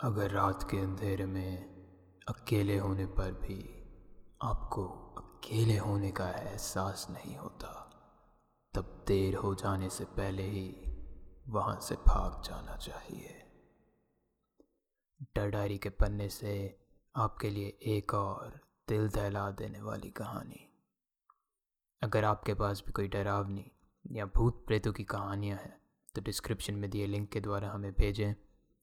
अगर रात के अंधेरे में अकेले होने पर भी आपको अकेले होने का एहसास नहीं होता, तब देर हो जाने से पहले ही वहाँ से भाग जाना चाहिए। डर डायरी के पन्ने से आपके लिए एक और दिल दहला देने वाली कहानी। अगर आपके पास भी कोई डरावनी या भूत प्रेतों की कहानियाँ हैं तो डिस्क्रिप्शन में दिए लिंक के द्वारा हमें भेजें।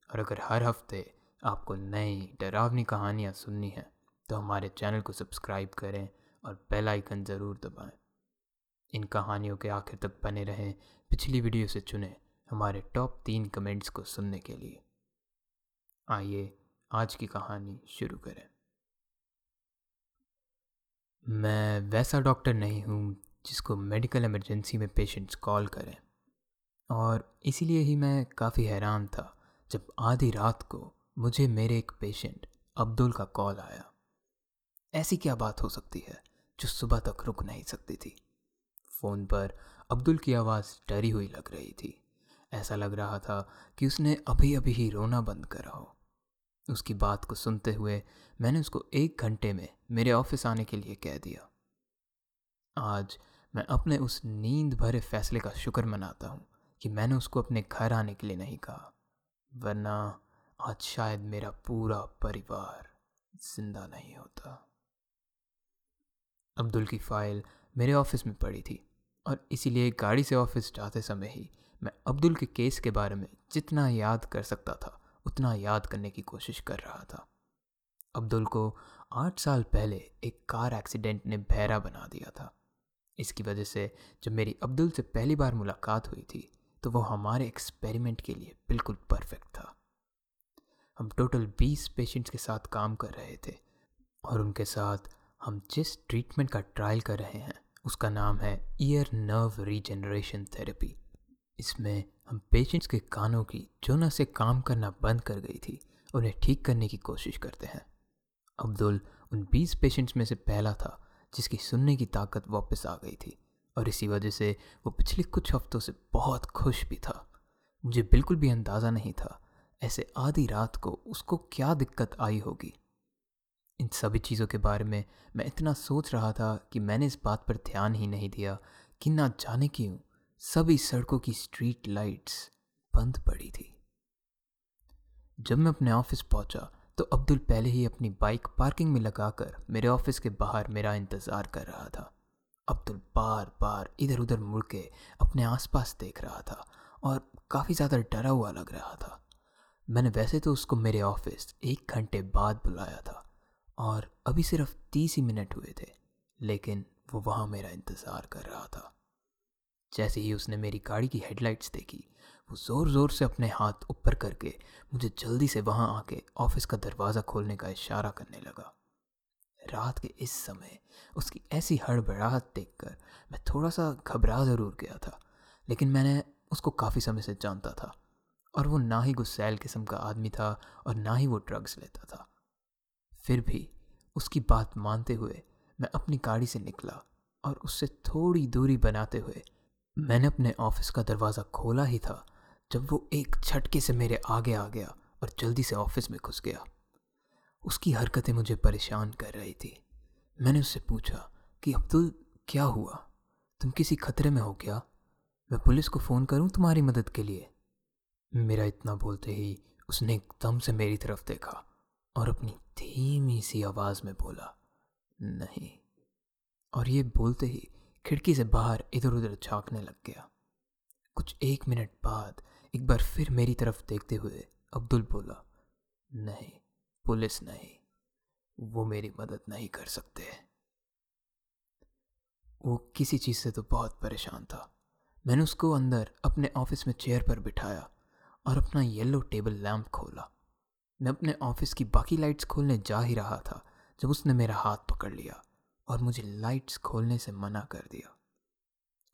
और अगर हर हफ़्ते आपको नई डरावनी कहानियाँ सुननी है तो हमारे चैनल को सब्सक्राइब करें और बेल आइकन ज़रूर दबाएँ। इन कहानियों के आखिर तक बने रहें, पिछली वीडियो से चुने हमारे टॉप तीन कमेंट्स को सुनने के लिए। आइए, आज की कहानी शुरू करें। मैं वैसा डॉक्टर नहीं हूँ, जिसको मेडिकल इमरजेंसी में पेशेंट्स कॉल करें। और इसीलिए ही मैं काफ़ी हैरान था। जब आधी रात को मुझे मेरे एक पेशेंट, अब्दुल का कॉल आया। ऐसी क्या बात हो सकती है जो सुबह तक रुक नहीं सकती थी? फ़ोन पर अब्दुल की आवाज़ डरी हुई लग रही थी। ऐसा लग रहा था कि उसने अभी अभी ही रोना बंद करा हो। उसकी बात को सुनते हुए मैंने उसको एक घंटे में मेरे ऑफ़िस आने के लिए कह दिया। आज मैं अपने उस नींद भरे फैसले का शुक्र मनाता हूँ कि मैंने उसको अपने घर आने के लिए नहीं कहा। वरना आज शायद मेरा पूरा परिवार ज़िंदा नहीं होता। अब्दुल की फ़ाइल मेरे ऑफ़िस में पड़ी थी और इसीलिए गाड़ी से ऑफ़िस जाते समय ही मैं अब्दुल के केस के बारे में जितना याद कर सकता था, उतना याद करने की कोशिश कर रहा था। अब्दुल को आठ साल पहले एक कार एक्सीडेंट ने बहरा बना दिया था। इसकी वजह से जब मेरी अब्दुल से पहली बार मुलाकात हुई थी तो वो हमारे एक्सपेरिमेंट के लिए बिल्कुल परफेक्ट था। हम टोटल 20 पेशेंट्स के साथ काम कर रहे थे और उनके साथ हम जिस ट्रीटमेंट का ट्रायल कर रहे हैं, उसका नाम है ईयर नर्व रीजनरेशन थेरेपी इसमें हम पेशेंट्स के कानों की जो न से काम करना बंद कर गई थी, उन्हें ठीक करने की कोशिश करते हैं। अब्दुल उन 20 पेशेंट्स में से पहला था जिसकी सुनने की ताकत वापस आ गई थी। और इसी वजह से वो पिछले कुछ हफ्तों से बहुत खुश भी था। मुझे बिल्कुल भी अंदाज़ा नहीं था ऐसे आधी रात को उसको क्या दिक्कत आई होगी। इन सभी चीज़ों के बारे में मैं इतना सोच रहा था कि मैंने इस बात पर ध्यान ही नहीं दिया कि ना जाने क्यों सभी सड़कों की स्ट्रीट लाइट्स बंद पड़ी थी। जब मैं अपने ऑफ़िस पहुँचा तो अब्दुल पहले ही अपनी बाइक पार्किंग में लगाकर मेरे ऑफ़िस के बाहर मेरा इंतज़ार कर रहा था। अब्दुल बार बार इधर उधर मुड़ के अपने आसपास देख रहा था और काफ़ी ज़्यादा डरा हुआ लग रहा था। मैंने वैसे तो उसको मेरे ऑफ़िस एक घंटे बाद बुलाया था और अभी सिर्फ़ तीस ही मिनट हुए थे, लेकिन वो वहाँ मेरा इंतज़ार कर रहा था। जैसे ही उसने मेरी गाड़ी की हेडलाइट्स देखी, वो ज़ोर ज़ोर से अपने हाथ ऊपर करके मुझे जल्दी से वहाँ आके ऑफ़िस का दरवाज़ा खोलने का इशारा करने लगा। रात के इस समय उसकी ऐसी हड़बड़ाहट देखकर मैं थोड़ा सा घबरा ज़रूर गया था, लेकिन मैंने उसको काफ़ी समय से जानता था और वो ना ही गुस्सैल किस्म का आदमी था और ना ही वो ड्रग्स लेता था। फिर भी उसकी बात मानते हुए मैं अपनी गाड़ी से निकला और उससे थोड़ी दूरी बनाते हुए मैंने अपने ऑफ़िस का दरवाज़ा खोला ही था, जब वो एक झटके से मेरे आगे आ गया और जल्दी से ऑफ़िस में घुस गया। उसकी हरकतें मुझे परेशान कर रही थी। मैंने उससे पूछा कि, अब्दुल, क्या हुआ? तुम किसी खतरे में हो क्या? मैं पुलिस को फ़ोन करूँ तुम्हारी मदद के लिए? मेरा इतना बोलते ही उसने एकदम से मेरी तरफ़ देखा और अपनी धीमी सी आवाज़ में बोला, नहीं। और ये बोलते ही खिड़की से बाहर इधर उधर झांकने लग गया। कुछ एक मिनट बाद एक बार फिर मेरी तरफ़ देखते हुए अब्दुल बोला, नहीं पुलिस नहीं, वो मेरी मदद नहीं कर सकते। वो किसी चीज़ से तो बहुत परेशान था। मैंने उसको अंदर अपने ऑफ़िस में चेयर पर बिठाया और अपना येलो टेबल लैंप खोला। मैं अपने ऑफ़िस की बाकी लाइट्स खोलने जा ही रहा था, जब उसने मेरा हाथ पकड़ लिया और मुझे लाइट्स खोलने से मना कर दिया।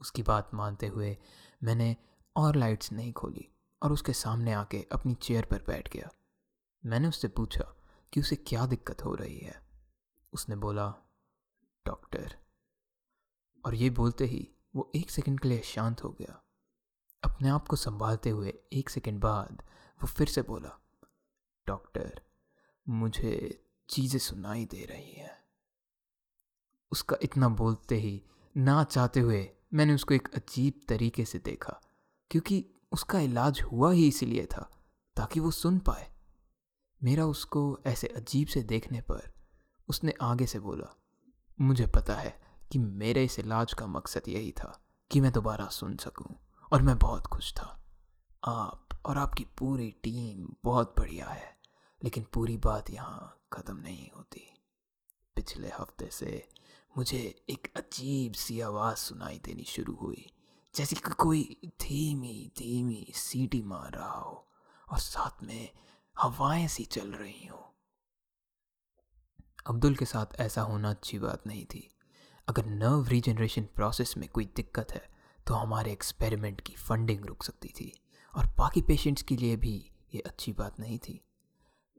उसकी बात मानते हुए मैंने और लाइट्स नहीं खोली और उसके सामने आके अपनी चेयर पर बैठ गया। मैंने उससे पूछा कि उसे क्या दिक्कत हो रही है? उसने बोला, डॉक्टर। और ये बोलते ही वो एक सेकंड के लिए शांत हो गया। अपने आप को संभालते हुए एक सेकंड बाद वो फिर से बोला, डॉक्टर, मुझे चीज़ें सुनाई दे रही हैं। उसका इतना बोलते ही ना चाहते हुए मैंने उसको एक अजीब तरीके से देखा, क्योंकि उसका इलाज हुआ ही इसीलिए था ताकि वो सुन पाए। मेरा उसको ऐसे अजीब से देखने पर उसने आगे से बोला, मुझे पता है कि मेरे इस इलाज का मकसद यही था कि मैं दोबारा सुन सकूँ और मैं बहुत खुश था। आप और आपकी पूरी टीम बहुत बढ़िया है, लेकिन पूरी बात यहाँ ख़त्म नहीं होती। पिछले हफ़्ते से मुझे एक अजीब सी आवाज़ सुनाई देनी शुरू हुई, जैसे कि कोई धीमी धीमी सीटी मार रहा हो और साथ में हवाएँ सी चल रही हो। अब्दुल के साथ ऐसा होना अच्छी बात नहीं थी। अगर नर्व रीजनरेशन प्रोसेस में कोई दिक्कत है तो हमारे एक्सपेरिमेंट की फंडिंग रुक सकती थी, और बाकी पेशेंट्स के लिए भी ये अच्छी बात नहीं थी।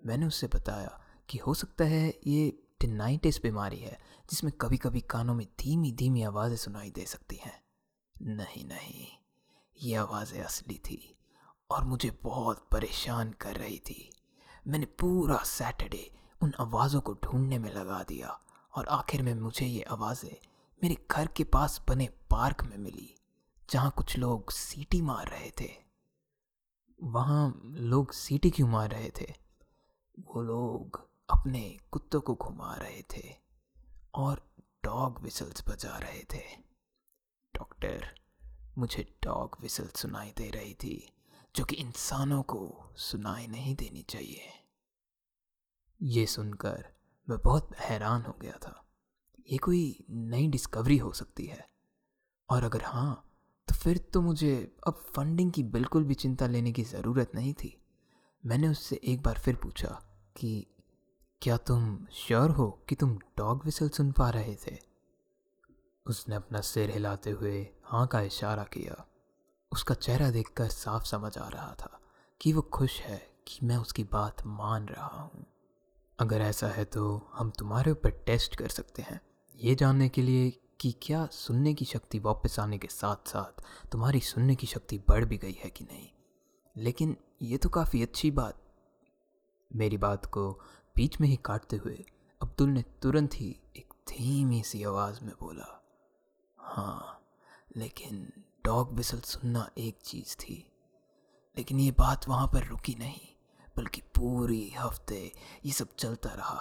मैंने उससे बताया कि हो सकता है ये टिनाइटिस बीमारी है, जिसमें कभी कभी कानों में धीमी धीमी आवाज़ें सुनाई दे सकती हैं। नहीं नहीं, ये आवाज़ें असली थी। और मुझे बहुत परेशान कर रही थी। मैंने पूरा सैटरडे उन आवाज़ों को ढूँढने में लगा दिया और आखिर में मुझे ये आवाज़ें मेरे घर के पास बने पार्क में मिली, जहाँ कुछ लोग सीटी मार रहे थे। वहाँ लोग सीटी क्यों मार रहे थे? वो लोग अपने कुत्तों को घुमा रहे थे और डॉग विसल्स बजा रहे थे। डॉक्टर मुझे डॉग विसल सुनाई दे रही थी। जो कि इंसानों को सुनाई नहीं देनी चाहिए। ये सुनकर मैं बहुत हैरान हो गया था। ये कोई नई डिस्कवरी हो सकती है। और अगर हाँ तो फिर तो मुझे अब फंडिंग की बिल्कुल भी चिंता लेने की ज़रूरत नहीं थी। मैंने उससे एक बार फिर पूछा कि, क्या तुम श्योर हो कि तुम डॉग विसल सुन पा रहे थे? उसने अपना सिर हिलाते हुए हाँ का इशारा किया। उसका चेहरा देखकर साफ़ समझ आ रहा था कि वो खुश है कि मैं उसकी बात मान रहा हूँ। अगर ऐसा है तो हम तुम्हारे ऊपर टेस्ट कर सकते हैं। ये जानने के लिए कि क्या सुनने की शक्ति वापस आने के साथ साथ तुम्हारी सुनने की शक्ति बढ़ भी गई है कि नहीं? लेकिन ये तो काफ़ी अच्छी बात। मेरी बात को बीच में ही काटते हुए अब्दुल ने तुरंत ही एक धीमी सी आवाज़ में बोला हाँ लेकिन डॉग बिसल सुनना एक चीज़ थी, लेकिन ये बात वहाँ पर रुकी नहीं, बल्कि पूरी हफ़्ते ये सब चलता रहा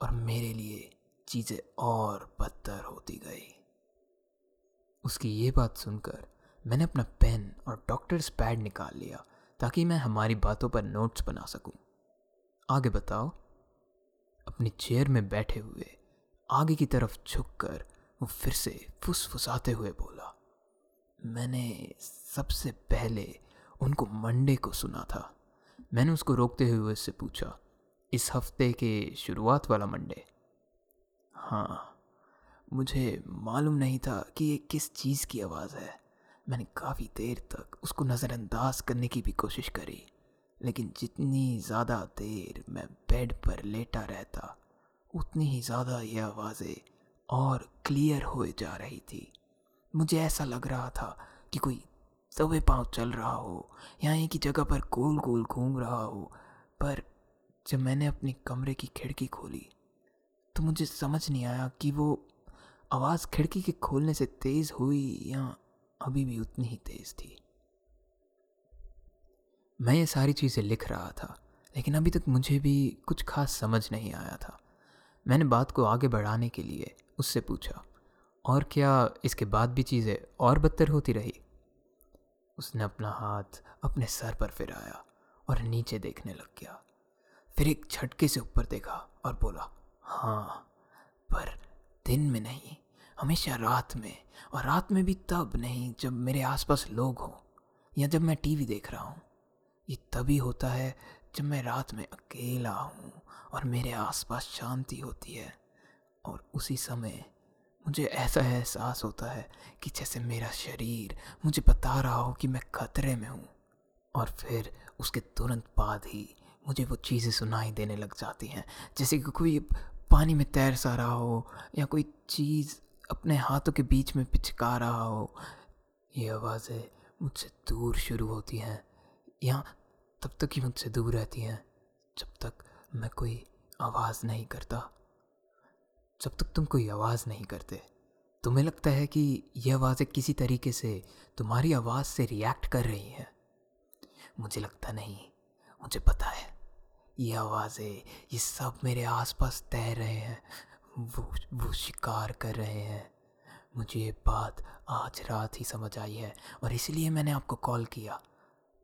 और मेरे लिए चीज़ें और बदतर होती गई उसकी ये बात सुनकर मैंने अपना पेन और डॉक्टर्स पैड निकाल लिया ताकि मैं हमारी बातों पर नोट्स बना सकूँ। आगे बताओ, अपनी चेयर में बैठे हुए आगे की तरफ़ झुककर वो फिर से फुसफुसाते हुए बोला मैंने सबसे पहले उनको मंडे को सुना था। मैंने उसको रोकते हुए उससे पूछा, इस हफ़्ते के शुरुआत वाला मंडे? हाँ मुझे मालूम नहीं था कि ये किस चीज़ की आवाज़ है। मैंने काफ़ी देर तक उसको नज़रअंदाज करने की भी कोशिश करी, लेकिन जितनी ज़्यादा देर मैं बेड पर लेटा रहता, उतनी ही ज़्यादा ये आवाज़ें और क्लियर हो जा रही थी। मुझे ऐसा लग रहा था कि कोई दबे पाँव चल रहा हो, या एक ही जगह पर गोल गोल घूम रहा हो। पर जब मैंने अपने कमरे की खिड़की खोली तो मुझे समझ नहीं आया कि वो आवाज़ खिड़की के खोलने से तेज़ हुई या अभी भी उतनी ही तेज़ थी। मैं ये सारी चीज़ें लिख रहा था, लेकिन अभी तक मुझे भी कुछ खास समझ नहीं आया था। मैंने बात को आगे बढ़ाने के लिए उससे पूछा और क्या इसके बाद भी चीज़ें और बदतर होती रही? उसने अपना हाथ अपने सर पर फिराया और नीचे देखने लग गया। फिर एक झटके से ऊपर देखा और बोला हाँ पर दिन में नहीं, हमेशा रात में, और रात में भी तब नहीं जब मेरे आसपास लोग हों या जब मैं टीवी देख रहा हूँ। ये तभी होता है जब मैं रात में अकेला हूँ और मेरे आसपास शांति होती है और उसी समय मुझे ऐसा एहसास होता है कि जैसे मेरा शरीर मुझे बता रहा हो कि मैं खतरे में हूँ। और फिर उसके तुरंत बाद ही मुझे वो चीज़ें सुनाई देने लग जाती हैं। जैसे कि कोई पानी में तैर सा रहा हो या कोई चीज़ अपने हाथों के बीच में पिचका रहा हो, ये आवाज़ें मुझसे दूर शुरू होती हैं। या तब तक ही मुझसे दूर रहती हैं जब तक मैं कोई आवाज़ नहीं करता। जब तक तुम कोई आवाज़ नहीं करते, तुम्हें लगता है कि यह आवाज़ें किसी तरीके से तुम्हारी आवाज़ से रिएक्ट कर रही हैं। मुझे लगता नहीं, मुझे पता है, ये आवाज़ें, ये सब मेरे आसपास तैर रहे हैं, वो वो शिकार कर रहे हैं। मुझे ये बात आज रात ही समझ आई है और इसलिए मैंने आपको कॉल किया।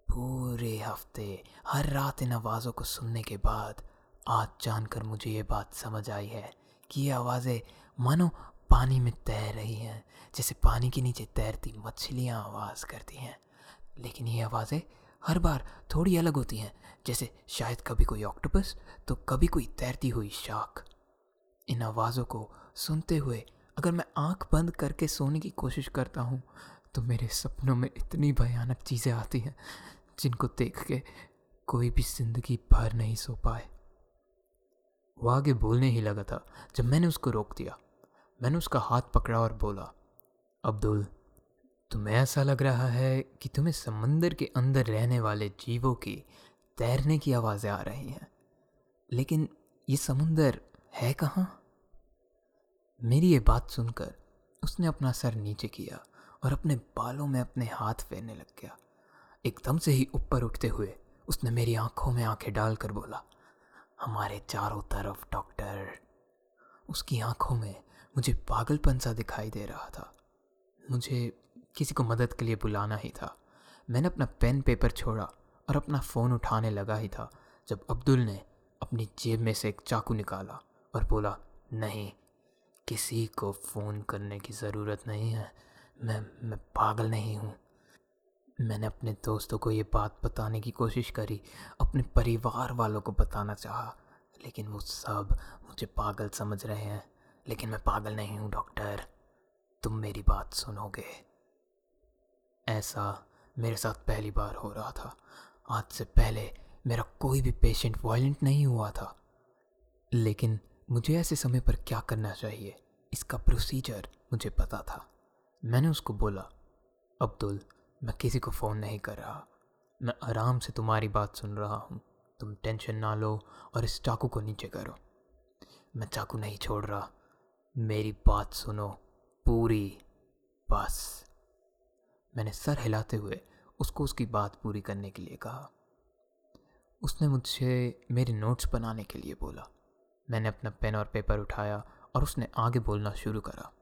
पूरे हफ़्ते, हर रात इन आवाज़ों को सुनने के बाद आज जानकर मुझे ये बात समझ आई है। कि आवाज़ें मानो पानी में तैर रही हैं, जैसे पानी के नीचे तैरती मछलियाँ आवाज़ करती हैं। लेकिन ये आवाज़ें हर बार थोड़ी अलग होती हैं, जैसे शायद कभी कोई ऑक्टोपस तो कभी कोई तैरती हुई शाख इन आवाज़ों को सुनते हुए अगर मैं आँख बंद करके सोने की कोशिश करता हूँ तो मेरे सपनों में इतनी भयानक चीज़ें आती हैं, जिनको देख के कोई भी ज़िंदगी भर नहीं सो पाए। वो आगे बोलने ही लगा था, जब मैंने उसको रोक दिया। मैंने उसका हाथ पकड़ा और बोला, अब्दुल, तुम्हें ऐसा लग रहा है कि तुम्हें समंदर के अंदर रहने वाले जीवों की तैरने की आवाज़ें आ रही हैं। लेकिन ये समुंदर है कहाँ? मेरी ये बात सुनकर उसने अपना सर नीचे किया और अपने बालों में अपने हाथ फेरने लग गया। एकदम से ही ऊपर उठते हुए उसने मेरी आँखों में आँखें डालकर बोला हमारे चारों तरफ़, डॉक्टर। उसकी आँखों में मुझे पागलपन सा दिखाई दे रहा था। मुझे किसी को मदद के लिए बुलाना ही था। मैंने अपना पेन पेपर छोड़ा और अपना फ़ोन उठाने लगा ही था, जब अब्दुल ने अपनी जेब में से एक चाकू निकाला और बोला, नहीं, किसी को फ़ोन करने की ज़रूरत नहीं है। मैं मैं पागल नहीं हूँ। मैंने अपने दोस्तों को ये बात बताने की कोशिश करी। अपने परिवार वालों को बताना चाहा, लेकिन वो सब मुझे पागल समझ रहे हैं। लेकिन मैं पागल नहीं हूँ, डॉक्टर। तुम मेरी बात सुनोगे। ऐसा मेरे साथ पहली बार हो रहा था। आज से पहले मेरा कोई भी पेशेंट वायलेंट नहीं हुआ था। लेकिन मुझे ऐसे समय पर क्या करना चाहिए? इसका प्रोसीजर मुझे पता था। मैंने उसको बोला, अब्दुल मैं किसी को फ़ोन नहीं कर रहा। मैं आराम से तुम्हारी बात सुन रहा हूँ। तुम टेंशन ना लो और इस चाकू को नीचे करो। मैं चाकू नहीं छोड़ रहा। मेरी बात सुनो। पूरी बस। मैंने सर हिलाते हुए उसको उसकी बात पूरी करने के लिए कहा। उसने मुझसे मेरे नोट्स बनाने के लिए बोला। मैंने अपना पेन और पेपर उठाया और उसने आगे बोलना शुरू करा।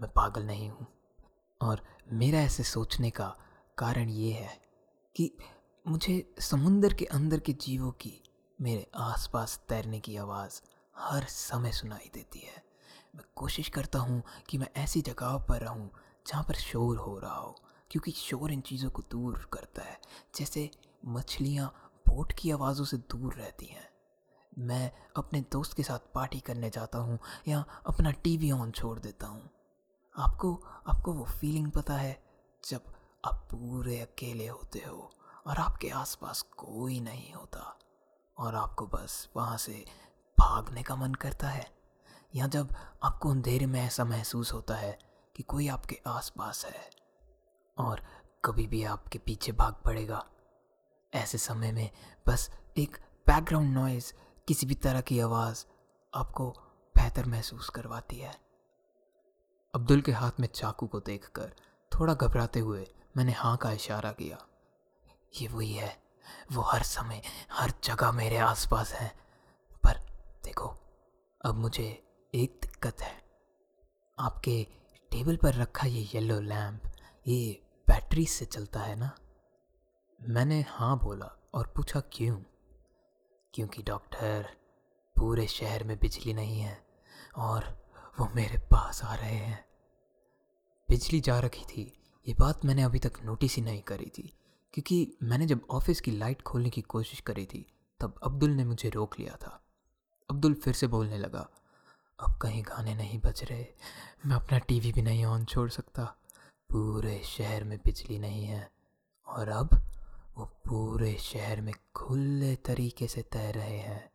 मैं पागल नहीं हूँ। और मेरा ऐसे सोचने का कारण ये है कि मुझे समुंदर के अंदर के जीवों की, मेरे आसपास तैरने की आवाज़ हर समय सुनाई देती है। मैं कोशिश करता हूँ कि मैं ऐसी जगह पर रहूँ जहाँ पर शोर हो रहा हो, क्योंकि शोर इन चीज़ों को दूर करता है। जैसे मछलियाँ बोट की आवाज़ों से दूर रहती हैं। मैं अपने दोस्त के साथ पार्टी करने जाता हूँ या अपना टीवी ऑन छोड़ देता हूँ। आपको आपको वो फीलिंग पता है जब आप पूरे अकेले होते हो और आपके आसपास कोई नहीं होता और आपको बस वहाँ से भागने का मन करता है। या जब आपको अंधेरे में ऐसा महसूस होता है कि कोई आपके आसपास है और कभी भी आपके पीछे भाग पड़ेगा। ऐसे समय में बस एक बैकग्राउंड नॉइज़ किसी भी तरह की आवाज़ आपको बेहतर महसूस करवाती है। अब्दुल के हाथ में चाकू को देखकर थोड़ा घबराते हुए मैंने हाँ का इशारा किया। ये वही है। वो हर समय, हर जगह मेरे आसपास है। पर देखो, अब मुझे एक दिक्कत है। आपके टेबल पर रखा ये येलो लैम्प ये बैटरी से चलता है ना? मैंने हाँ बोला और पूछा क्यों? क्योंकि डॉक्टर, पूरे शहर में बिजली नहीं है और वो मेरे पास आ रहे हैं। बिजली जा रखी थी। ये बात मैंने अभी तक नोटिस ही नहीं करी थी, क्योंकि मैंने जब ऑफ़िस की लाइट खोलने की कोशिश करी थी, तब अब्दुल ने मुझे रोक लिया था। अब्दुल फिर से बोलने लगा, अब कहीं गाने नहीं बज रहे। मैं अपना टीवी भी नहीं ऑन छोड़ सकता। पूरे शहर में बिजली नहीं है। और अब वो पूरे शहर में खुले तरीके से तैर रहे हैं।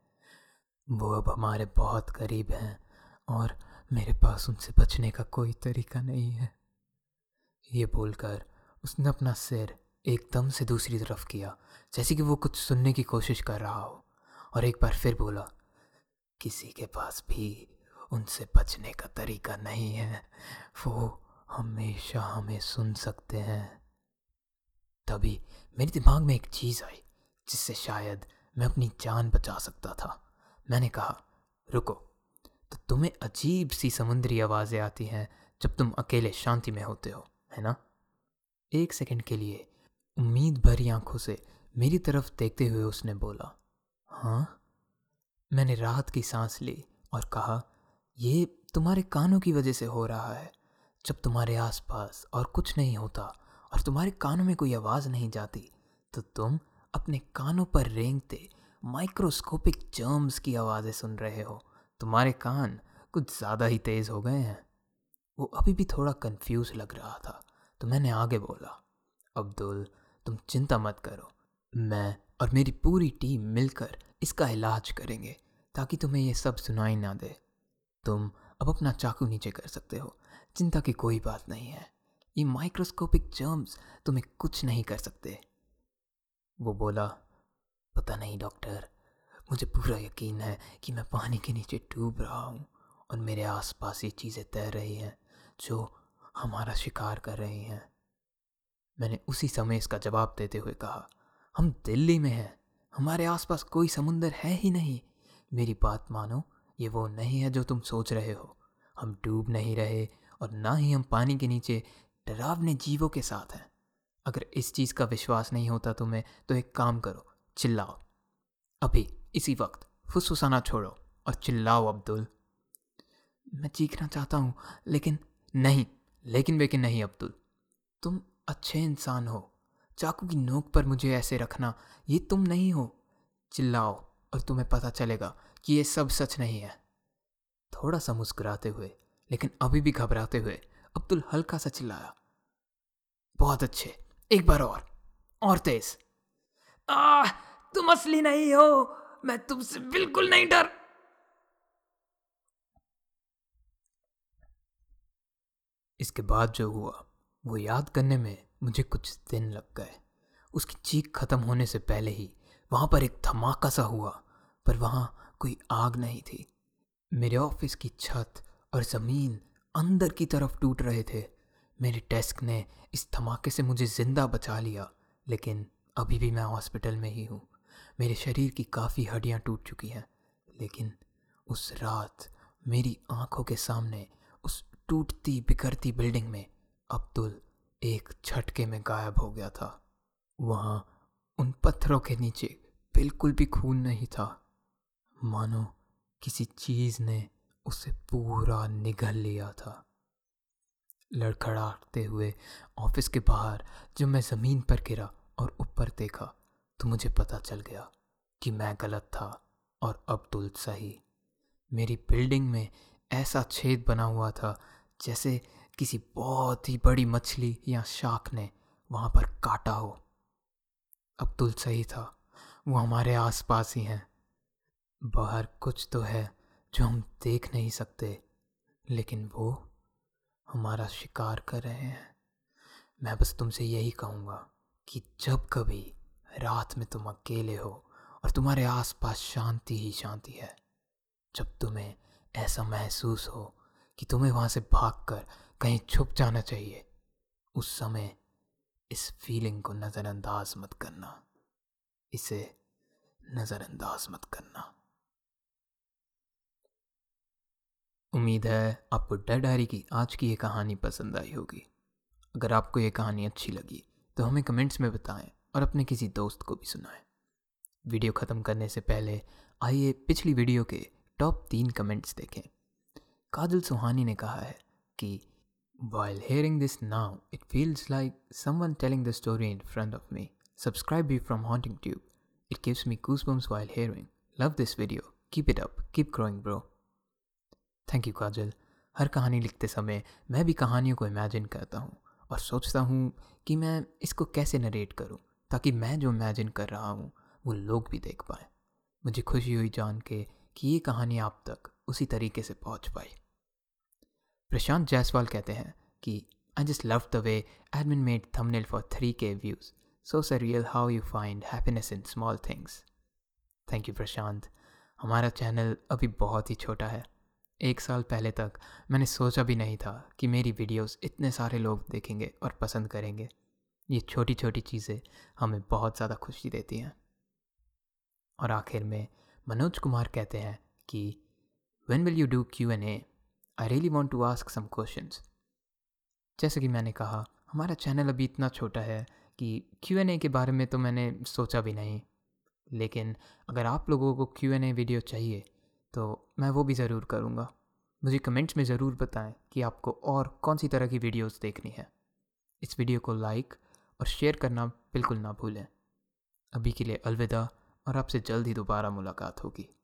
वो अब हमारे बहुत करीब हैं। और मेरे पास उनसे बचने का कोई तरीका नहीं है। ये बोलकर उसने अपना सिर एकदम से दूसरी तरफ़ किया, जैसे कि वो कुछ सुनने की कोशिश कर रहा हो, और एक बार फिर बोला, किसी के पास भी उनसे बचने का तरीका नहीं है। वो हमेशा हमें सुन सकते हैं। तभी मेरे दिमाग में एक चीज़ आई, जिससे शायद मैं अपनी जान बचा सकता था। मैंने कहा, रुको तो तुम्हें अजीब सी समुद्री आवाज़ें आती हैं जब तुम अकेले शांति में होते हो, है ना? एक सेकंड के लिए उम्मीद भरी आँखों से मेरी तरफ़ देखते हुए उसने बोला हाँ? मैंने राहत की सांस ली और कहा, ये तुम्हारे कानों की वजह से हो रहा है। जब तुम्हारे आसपास और कुछ नहीं होता और तुम्हारे कानों में कोई आवाज़ नहीं जाती तो तुम अपने कानों पर रेंगते माइक्रोस्कोपिक जर्म्स की आवाज़ें सुन रहे हो। तुम्हारे कान कुछ ज़्यादा ही तेज़ हो गए हैं। वो अभी भी थोड़ा कंफ्यूज लग रहा था तो मैंने आगे बोला, अब्दुल, तुम चिंता मत करो। मैं और मेरी पूरी टीम मिलकर इसका इलाज करेंगे, ताकि तुम्हें ये सब सुनाई ना दे। तुम अब अपना चाकू नीचे कर सकते हो, चिंता की कोई बात नहीं है। ये माइक्रोस्कोपिक जर्म्स तुम्हें कुछ नहीं कर सकते। वो बोला, पता नहीं डॉक्टर मुझे पूरा यकीन है कि मैं पानी के नीचे डूब रहा हूँ और मेरे आसपास ये चीज़ें तैर रही हैं, जो हमारा शिकार कर रही हैं। मैंने उसी समय इसका जवाब देते हुए कहा, हम दिल्ली में हैं। हमारे आसपास कोई समुंदर है ही नहीं। मेरी बात मानो, ये वो नहीं है जो तुम सोच रहे हो। हम डूब नहीं रहे और ना ही हम पानी के नीचे डरावने जीवों के साथ हैं। अगर इस चीज़ का विश्वास नहीं होता तुम्हें तो एक काम करो, चिल्लाओ। अभी इसी वक्त फुसफुसाना छोड़ो और चिल्लाओ, अब्दुल। मैं चीखना चाहता हूँ, लेकिन नहीं, लेकिन वेकिन नहीं, अब्दुल। तुम अच्छे इंसान हो। चाकू की नोक पर मुझे ऐसे रखना, ये तुम नहीं हो। चिल्लाओ और तुम्हें पता चलेगा कि ये सब सच नहीं है। थोड़ा सा मुस्कुराते हुए, लेकिन अभी भी घबराते हुए, अब्दुल हल्का सा चिल्लाया। बहुत अच्छे। एक बार और। और तेज। आ तुम असली नहीं हो। मैं तुमसे बिल्कुल नहीं डर। इसके बाद जो हुआ, वो याद करने में मुझे कुछ दिन लग गए। उसकी चीख खत्म होने से पहले ही वहाँ पर एक धमाका सा हुआ, पर वहाँ कोई आग नहीं थी। मेरे ऑफ़िस की छत और ज़मीन अंदर की तरफ़ टूट रहे थे। मेरे डेस्क ने इस धमाके से मुझे ज़िंदा बचा लिया, लेकिन अभी भी मैं हॉस्पिटल में ही हूँ। मेरे शरीर की काफ़ी हड्डियाँ टूट चुकी हैं, लेकिन उस रात मेरी आँखों के सामने उस टूटती बिखरती बिल्डिंग में अब्दुल एक झटके में गायब हो गया था। वहाँ उन पत्थरों के नीचे बिल्कुल भी खून नहीं था। मानो किसी चीज़ ने उसे पूरा निगल लिया था। लड़खड़ाते हुए ऑफ़िस के बाहर जब मैं ज़मीन पर गिरा और ऊपर देखा तो मुझे पता चल गया कि मैं गलत था और अब्दुल सही। मेरी बिल्डिंग में ऐसा छेद बना हुआ था जैसे किसी बहुत ही बड़ी मछली या शाख ने वहाँ पर काटा हो। अब्दुल सही था, वो हमारे आसपास ही हैं। बाहर कुछ तो है जो हम देख नहीं सकते, लेकिन वो हमारा शिकार कर रहे हैं। मैं बस तुमसे यही कहूँगा कि जब कभी रात में तुम अकेले हो और तुम्हारे आसपास शांति ही शांति है। जब तुम्हें ऐसा महसूस हो कि तुम्हें वहाँ से भागकर कहीं छुप जाना चाहिए, उस समय इस फीलिंग को नज़रअंदाज मत करना। इसे नज़रअंदाज मत करना। उम्मीद है आपको डेड डायरी की आज की ये कहानी पसंद आई होगी। अगर आपको ये कहानी अच्छी लगी तो हमें कमेंट्स में बताएँ। और अपने किसी दोस्त को भी सुनाएँ। वीडियो ख़त्म करने से पहले आइए पिछली वीडियो के टॉप तीन कमेंट्स देखें। काजल सुहानी ने कहा है कि while hearing this now it feels like someone telling the story in front of me subscribe you from Haunting Tube it gives me goosebumps while hearing love this video keep it up keep growing bro thank you Kajal हर कहानी लिखते समय मैं भी कहानियों को imagine करता हूँ और सोचता हूँ कि मैं इसको कैसे नरेट करूँ। ताकि मैं जो इमेजिन कर रहा हूँ, वो लोग भी देख पाए। मुझे खुशी हुई जान के कि ये कहानी आप तक उसी तरीके से पहुँच पाई। प्रशांत जायसवाल कहते हैं कि I just love the way admin made thumbnail for three K views so surreal how you find happiness in small things thank you Prashant हमारा चैनल अभी बहुत ही छोटा है। एक साल पहले तक मैंने सोचा भी नहीं था कि मेरी वीडियोस इतने सारे लोग देखेंगे और पसंद करेंगे। ये छोटी छोटी चीज़ें हमें बहुत ज़्यादा खुशी देती हैं। और आखिर में मनोज कुमार कहते हैं कि when will you do Q n A I really want to ask some question जैसे कि मैंने कहा, हमारा चैनल अभी इतना छोटा है कि क्यू एन ए के बारे में तो मैंने सोचा भी नहीं। लेकिन अगर आप लोगों को क्यू एन ए वीडियो चाहिए तो मैं वो भी ज़रूर करूँगा। मुझे कमेंट्स में ज़रूर बताएँ कि आपको और कौन सी तरह की वीडियोस देखनी है। इस वीडियो को लाइक और शेयर करना बिल्कुल ना भूलें। अभी के लिए अलविदा और आपसे जल्द ही दोबारा मुलाकात होगी।